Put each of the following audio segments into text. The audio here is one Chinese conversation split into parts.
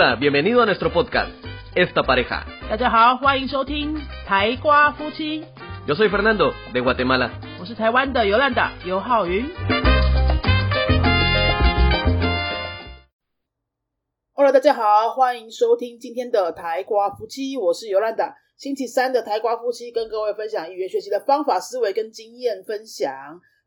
Hola, bienvenido a nuestro podcast, Esta Pareja. 大家好，欢迎收听台瓜夫妻，Yo soy Fernando, de Guatemala. 我是台湾的尤兰达尤浩云。Hello，大家好，欢迎收听今天的台瓜夫妻，我是尤兰达。星期三的台瓜夫妻跟各位分享语言学习的方法、思维跟经验分享。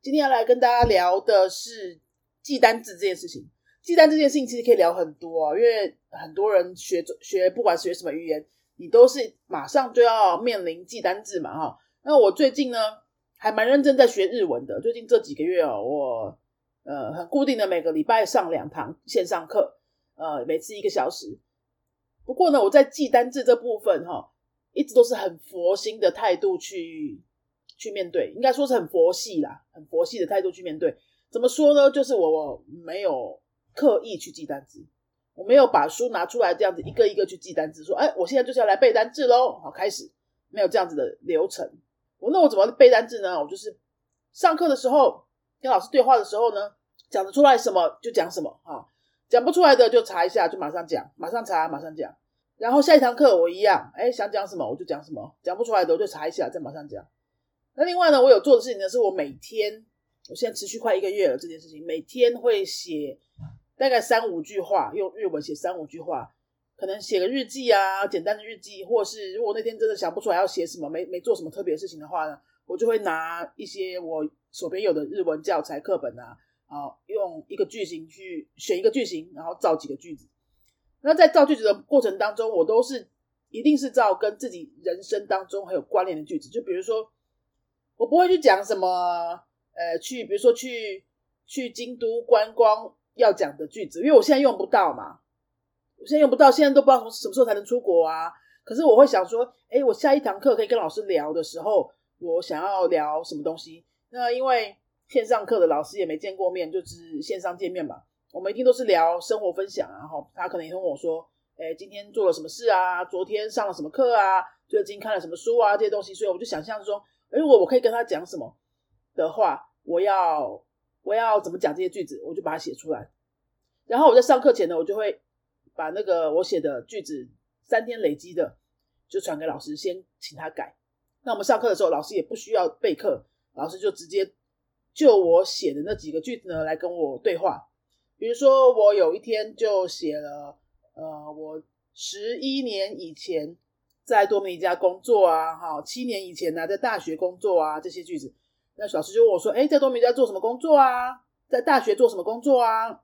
今天要来跟大家聊的是记单字这件事情。记单这件事情其实可以聊很多啊，因为很多人学学不管学什么语言，你都是马上就要面临记单字嘛哈。那我最近呢还蛮认真在学日文的，最近这几个月哦，我呃很固定的每个礼拜上两堂线上课，呃每次一个小时。不过呢，我在记单字这部分哈，一直都是很佛心的态度去去面对，应该说是很佛系啦，很佛系的态度去面对。怎么说呢？就是我没有。刻意去记单词，我没有把书拿出来这样子一个一个去记单词，说，哎，我现在就是要来背单字喽，好，开始，没有这样子的流程。我那我怎么背单字呢？我就是上课的时候跟老师对话的时候呢，讲得出来什么就讲什么哈，讲不出来的就查一下，就马上讲，马上查，马上讲。然后下一堂课我一样，哎，想讲什么我就讲什么，讲不出来的我就查一下，再马上讲。那另外呢，我有做的事情呢，是我每天，我现在持续快一个月了，这件事情每天会写。大概三五句话，用日文写三五句话，可能写个日记啊，简单的日记，或是如果那天真的想不出来要写什么，没没做什么特别事情的话呢，我就会拿一些我手边有的日文教材课本啊，啊，用一个句型去选一个句型，然后造几个句子。那在造句子的过程当中，我都是一定是造跟自己人生当中很有关联的句子，就比如说，我不会去讲什么，呃，去比如说去去京都观光。要讲的句子，因为我现在用不到嘛，我现在用不到，现在都不知道什么时候才能出国啊。可是我会想说，哎，我下一堂课可以跟老师聊的时候，我想要聊什么东西？那因为线上课的老师也没见过面，就是线上见面嘛。我们一定都是聊生活分享啊，哈，他可能也跟我说，哎，今天做了什么事啊？昨天上了什么课啊？最近看了什么书啊？这些东西，所以我就想象说，如果我可以跟他讲什么的话，我要。我要怎么讲这些句子，我就把它写出来。然后我在上课前呢，我就会把那个我写的句子三天累积的，就传给老师，先请他改。那我们上课的时候，老师也不需要备课，老师就直接就我写的那几个句子呢来跟我对话。比如说，我有一天就写了，呃，我十一年以前在多米尼加工作啊，哈，七年以前呢在大学工作啊，这些句子。那老师就问我说：“哎，在多米在做什么工作啊？在大学做什么工作啊？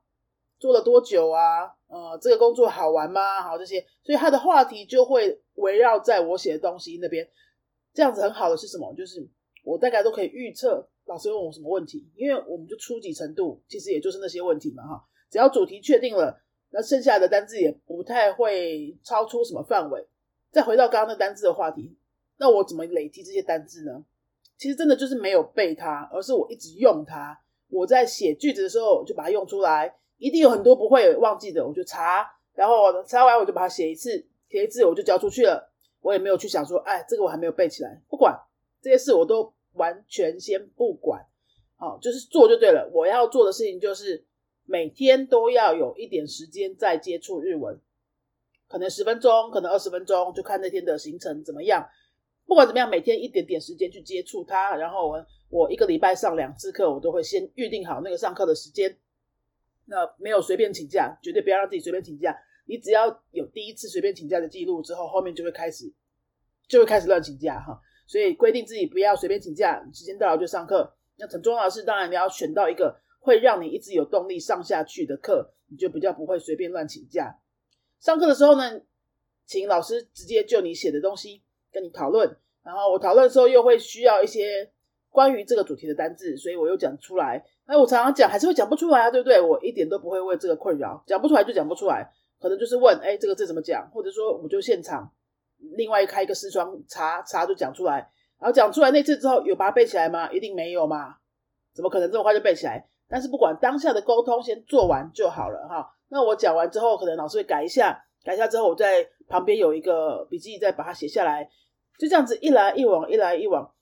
做了多久啊？呃，这个工作好玩吗？好这些，所以他的话题就会围绕在我写的东西那边。这样子很好的是什么？就是我大概都可以预测老师问我什么问题，因为我们就初级程度，其实也就是那些问题嘛，哈。只要主题确定了，那剩下的单字也不太会超出什么范围。再回到刚刚那单字的话题，那我怎么累积这些单字呢？”其实真的就是没有背它，而是我一直用它。我在写句子的时候就把它用出来，一定有很多不会忘记的，我就查，然后查完我就把它写一次，写一次我就交出去了。我也没有去想说，哎，这个我还没有背起来，不管这些事我都完全先不管，好，就是做就对了。我要做的事情就是每天都要有一点时间在接触日文，可能十分钟，可能二十分钟，就看那天的行程怎么样。不管怎么样，每天一点点时间去接触它，然后我我一个礼拜上两次课，我都会先预定好那个上课的时间。那没有随便请假，绝对不要让自己随便请假。你只要有第一次随便请假的记录之后，后面就会开始就会开始乱请假哈。所以规定自己不要随便请假，时间到了就上课。那很重要的是，当然你要选到一个会让你一直有动力上下去的课，你就比较不会随便乱请假。上课的时候呢，请老师直接就你写的东西。跟你讨论，然后我讨论的时候又会需要一些关于这个主题的单字，所以我又讲出来。那我常常讲还是会讲不出来啊，对不对？我一点都不会为这个困扰，讲不出来就讲不出来，可能就是问，哎，这个字怎么讲？或者说我就现场另外开一个视窗查查就讲出来，然后讲出来那次之后有把它背起来吗？一定没有嘛，怎么可能这么快就背起来？但是不管当下的沟通先做完就好了哈。那我讲完之后，可能老师会改一下，改下之后我在旁边有一个笔记，再把它写下来。就这样子一来一往，一来一往，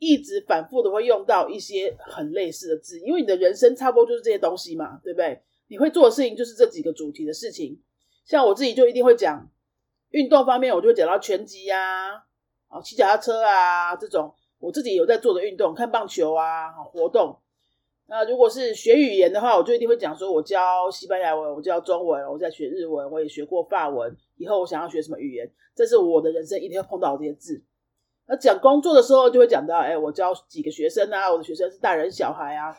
一直反复的会用到一些很类似的字，因为你的人生差不多就是这些东西嘛，对不对？你会做的事情就是这几个主题的事情，像我自己就一定会讲运动方面，我就会讲到拳击啊，啊，骑脚踏车啊这种我自己有在做的运动，看棒球啊活动。那如果是学语言的话，我就一定会讲说，我教西班牙文，我教中文，我在学日文，我也学过法文。以后我想要学什么语言，这是我的人生一定会碰到这些字。那讲工作的时候，就会讲到，哎，我教几个学生啊，我的学生是大人小孩啊，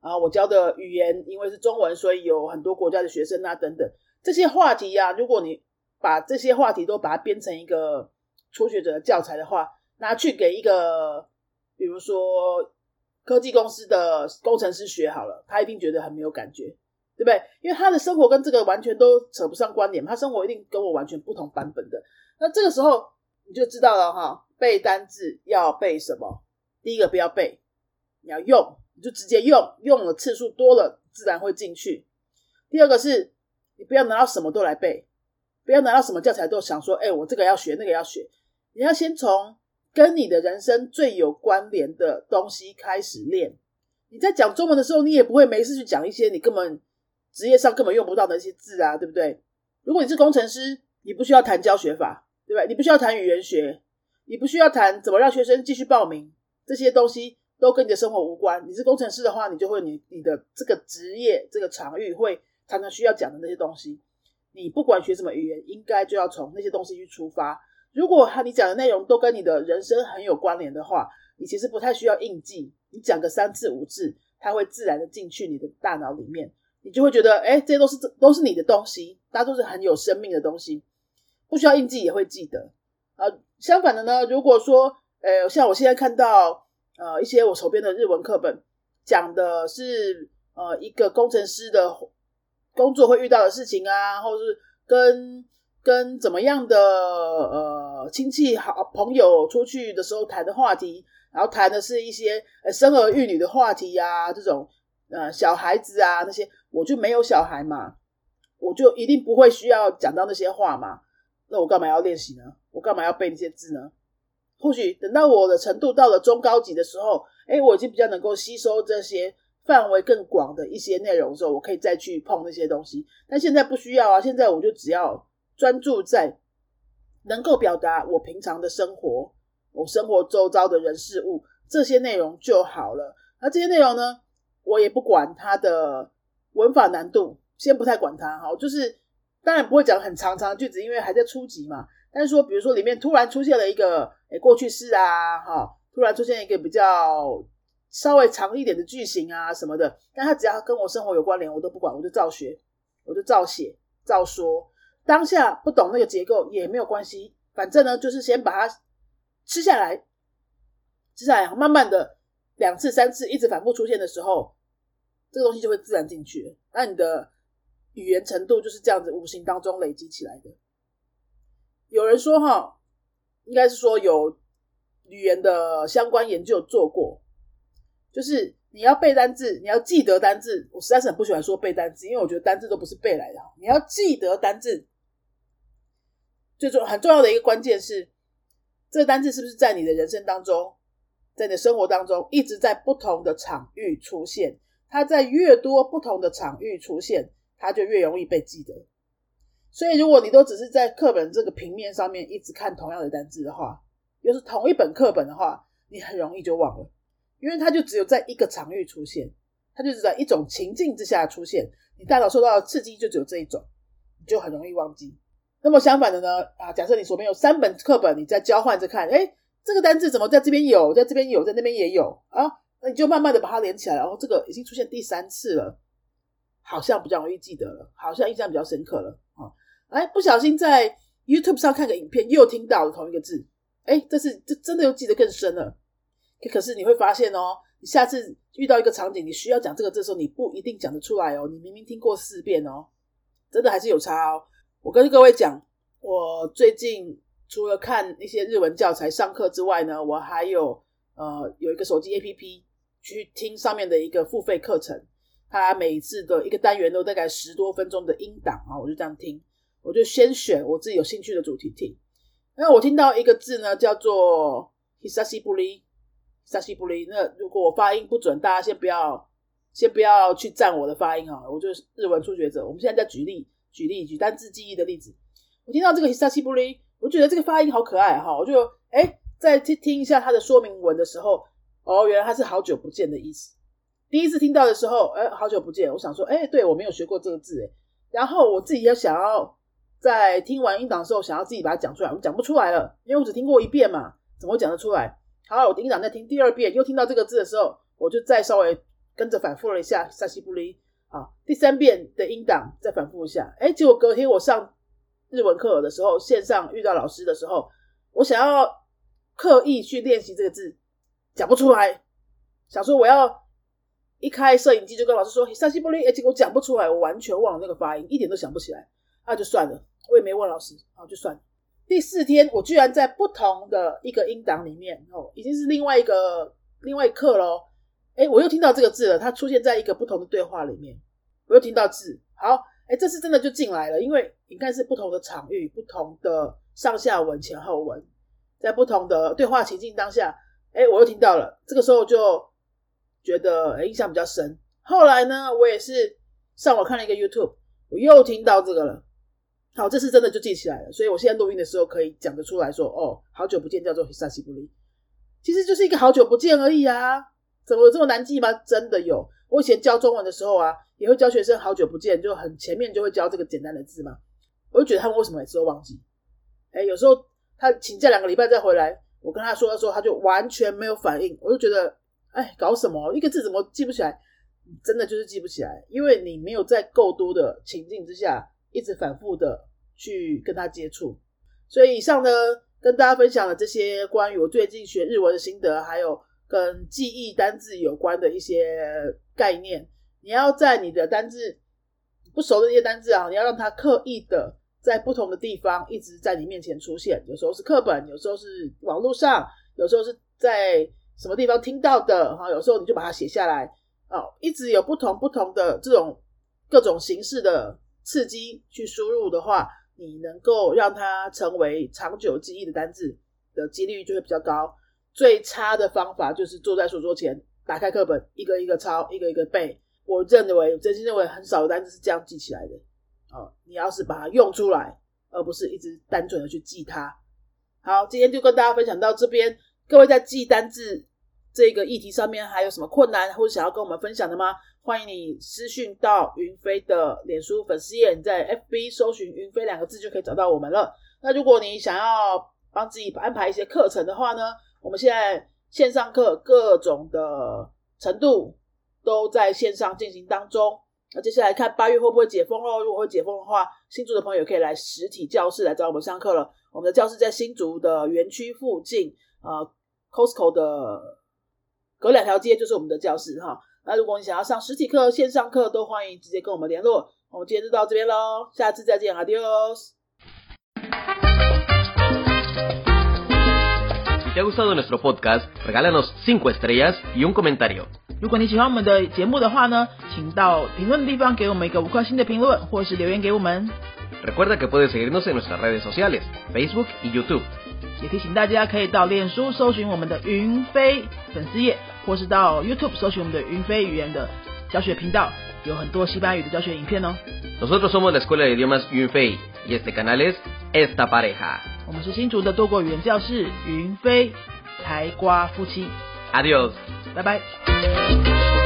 然后我教的语言因为是中文，所以有很多国家的学生啊，等等这些话题呀。如果你把这些话题都把它编成一个初学者的教材的话，拿去给一个，比如说科技公司的工程师学好了，他一定觉得很没有感觉，对不对？因为他的生活跟这个完全都扯不上关联，他生活一定跟我完全不同版本的。那这个时候你就知道了哈。背单字要背什么？第一个不要背，你要用，你就直接用，用的次数多了，自然会进去。第二个是，你不要拿到什么都来背，不要拿到什么教材都想说，哎，我这个要学，那个要学。你要先从跟你的人生最有关联的东西开始练。你在讲中文的时候，你也不会没事去讲一些你根本职业上根本用不到的一些字啊，对不对？如果你是工程师，你不需要谈教学法，对吧？你不需要谈语言学。你不需要谈怎么让学生继续报名，这些东西都跟你的生活无关。你是工程师的话，你就会你你的这个职业这个场域会常常需要讲的那些东西。你不管学什么语言，应该就要从那些东西去出发。如果他你讲的内容都跟你的人生很有关联的话，你其实不太需要印记，你讲个三次五次，它会自然的进去你的大脑里面，你就会觉得，哎，这些都是都是你的东西，大家都是很有生命的东西，不需要印记也会记得。啊，相反的呢，如果说，呃，像我现在看到，呃，一些我手边的日文课本讲的是，呃，一个工程师的工作会遇到的事情啊，或者是跟跟怎么样的呃亲戚好朋友出去的时候谈的话题，然后谈的是一些呃生儿育女的话题呀，这种呃小孩子啊那些，我就没有小孩嘛，我就一定不会需要讲到那些话嘛。那我干嘛要练习呢？我干嘛要背那些字呢？或许等到我的程度到了中高级的时候，哎，我已经比较能够吸收这些范围更广的一些内容的时候，我可以再去碰那些东西。但现在不需要啊，现在我就只要专注在能够表达我平常的生活，我生活周遭的人事物这些内容就好了。那这些内容呢，我也不管它的文法难度，先不太管它，好，就是。当然不会讲很长长的句子，因为还在初级嘛。但是说，比如说里面突然出现了一个诶过去式啊，哈，突然出现一个比较稍微长一点的句型啊什么的，但它只要跟我生活有关联，我都不管，我就照学，我就照写，照说。当下不懂那个结构也没有关系，反正呢就是先把它吃下来，吃下来，慢慢的两次三次一直反复出现的时候，这个东西就会自然进去。那你的。语言程度就是这样子，无形当中累积起来的。有人说哈，应该是说有语言的相关研究做过，就是你要背单字，你要记得单字。我实在是很不喜欢说背单字，因为我觉得单字都不是背来的。你要记得单字，最重很重要的一个关键是，这个单字是不是在你的人生当中，在你的生活当中一直在不同的场域出现？它在越多不同的场域出现。它就越容易被记得，所以如果你都只是在课本这个平面上面一直看同样的单字的话，又是同一本课本的话，你很容易就忘了，因为它就只有在一个场域出现，它就只在一种情境之下出现，你大脑受到的刺激就只有这一种，你就很容易忘记。那么相反的呢？啊，假设你手边有三本课本，你在交换着看，哎，这个单字怎么在这边有，在这边有，在那边也有啊？那你就慢慢的把它连起来，然后这个已经出现第三次了。好像比较容易记得了，好像印象比较深刻了啊！哎，不小心在 YouTube 上看个影片，又听到了同一个字，哎，这是这真的又记得更深了。可是你会发现哦，你下次遇到一个场景，你需要讲这个字的时候，你不一定讲得出来哦。你明明听过四遍哦，真的还是有差哦。我跟各位讲，我最近除了看一些日文教材上课之外呢，我还有呃有一个手机 APP 去听上面的一个付费课程。它每次的一个单元都大概十多分钟的音档啊，我就这样听，我就先选我自己有兴趣的主题听。那我听到一个字呢，叫做 “hisashi 布里 ”，hisashi 布里。那如果我发音不准，大家先不要先不要去赞我的发音啊，我就是日文初学者。我们现在在举例举例举单字记忆的例子。我听到这个 sa 我觉得这个发音好可爱哈，我就哎再去听一下它的说明文的时候，哦，原来它是好久不见的意思。第一次听到的时候，哎，好久不见，我想说，哎，对我没有学过这个字，哎，然后我自己要想要在听完音档的时候，想要自己把它讲出来，我讲不出来了，因为我只听过一遍嘛，怎么会讲得出来？好，我音档再听第二遍，又听到这个字的时候，我就再稍微跟着反复了一下“萨西布里”，好，第三遍的音档再反复一下，哎，结果隔天我上日文课的时候，线上遇到老师的时候，我想要刻意去练习这个字，讲不出来，想说我要。一开摄影机就跟老师说“三西布利”，结果讲不出来，我完全忘了那个发音，一点都想不起来，那就算了，我也没问老师，好就算了。第四天，我居然在不同的一个音档里面，哦，已经是另外一个另外一课喽。哎，我又听到这个字了，它出现在一个不同的对话里面，我又听到字，好，哎，这次真的就进来了，因为你看是不同的场域、不同的上下文、前后文，在不同的对话情境当下，哎，我又听到了，这个时候就。觉得印象比较深。后来呢，我也是上网看了一个 YouTube，我又听到这个了。好，这次真的就记起来了。所以我现在录音的时候可以讲得出来说：“哦，好久不见，叫做 Hisashi 不离。”其实就是一个好久不见而已啊！怎么有这么难记吗？真的有。我以前教中文的时候啊，也会教学生“好久不见”，就很前面就会教这个简单的字嘛。我就觉得他们为什么每次都忘记？哎，有时候他请假两个礼拜再回来，我跟他说的时候，他就完全没有反应。我就觉得。哎，搞什么？一个字怎么记不起来？真的就是记不起来，因为你没有在够多的情境之下，一直反复的去跟他接触。所以以上呢，跟大家分享了这些关于我最近学日文的心得，还有跟记忆单字有关的一些概念。你要在你的单字不熟的那些单字啊，你要让它刻意的在不同的地方一直在你面前出现。有时候是课本，有时候是网络上，有时候是在。什么地方听到的哈？有时候你就把它写下来哦，一直有不同不同的这种各种形式的刺激去输入的话，你能够让它成为长久记忆的单字的几率就会比较高。最差的方法就是坐在书桌前，打开课本，一个一个抄，一个一个背。我认为，真心认为很少的单字是这样记起来的。哦，你要是把它用出来，而不是一直单纯的去记它。好，今天就跟大家分享到这边。各位在记单字。这个议题上面还有什么困难或者想要跟我们分享的吗？欢迎你私讯到云飞的脸书粉丝页，你在 FB 搜寻“云飞”两个字就可以找到我们了。那如果你想要帮自己安排一些课程的话呢，我们现在线上课各种的程度都在线上进行当中。那接下来看八月会不会解封喽？如果会解封的话，新竹的朋友可以来实体教室来找我们上课了。我们的教室在新竹的园区附近，呃，Costco 的。隔两条街就是我们的教室哈。那如果你想要上实体课、线上课，都欢迎直接跟我们联络。我们今天就到这边喽，下次再见，Adios。Si te ha gustado nuestro podcast, regálanos cinco estrellas y un comentario. 如果你喜欢我们的节目的话呢，请到评论地方给我们一个五颗星的评论，或是留言给我们。Recuerda que puedes seguirnos en nuestras redes sociales, Facebook y YouTube. 也提醒大家可以到脸书搜寻我们的云飞粉丝页。或是到 YouTube 搜寻我们的云飞语言的 教学频道，有很多西班牙语的教学影片哦。Nosotros somos la escuela de idiomas Yunfei y este canal es esta pareja。我们是新竹的多国语言教室云飞台瓜夫妻。Adiós，拜拜。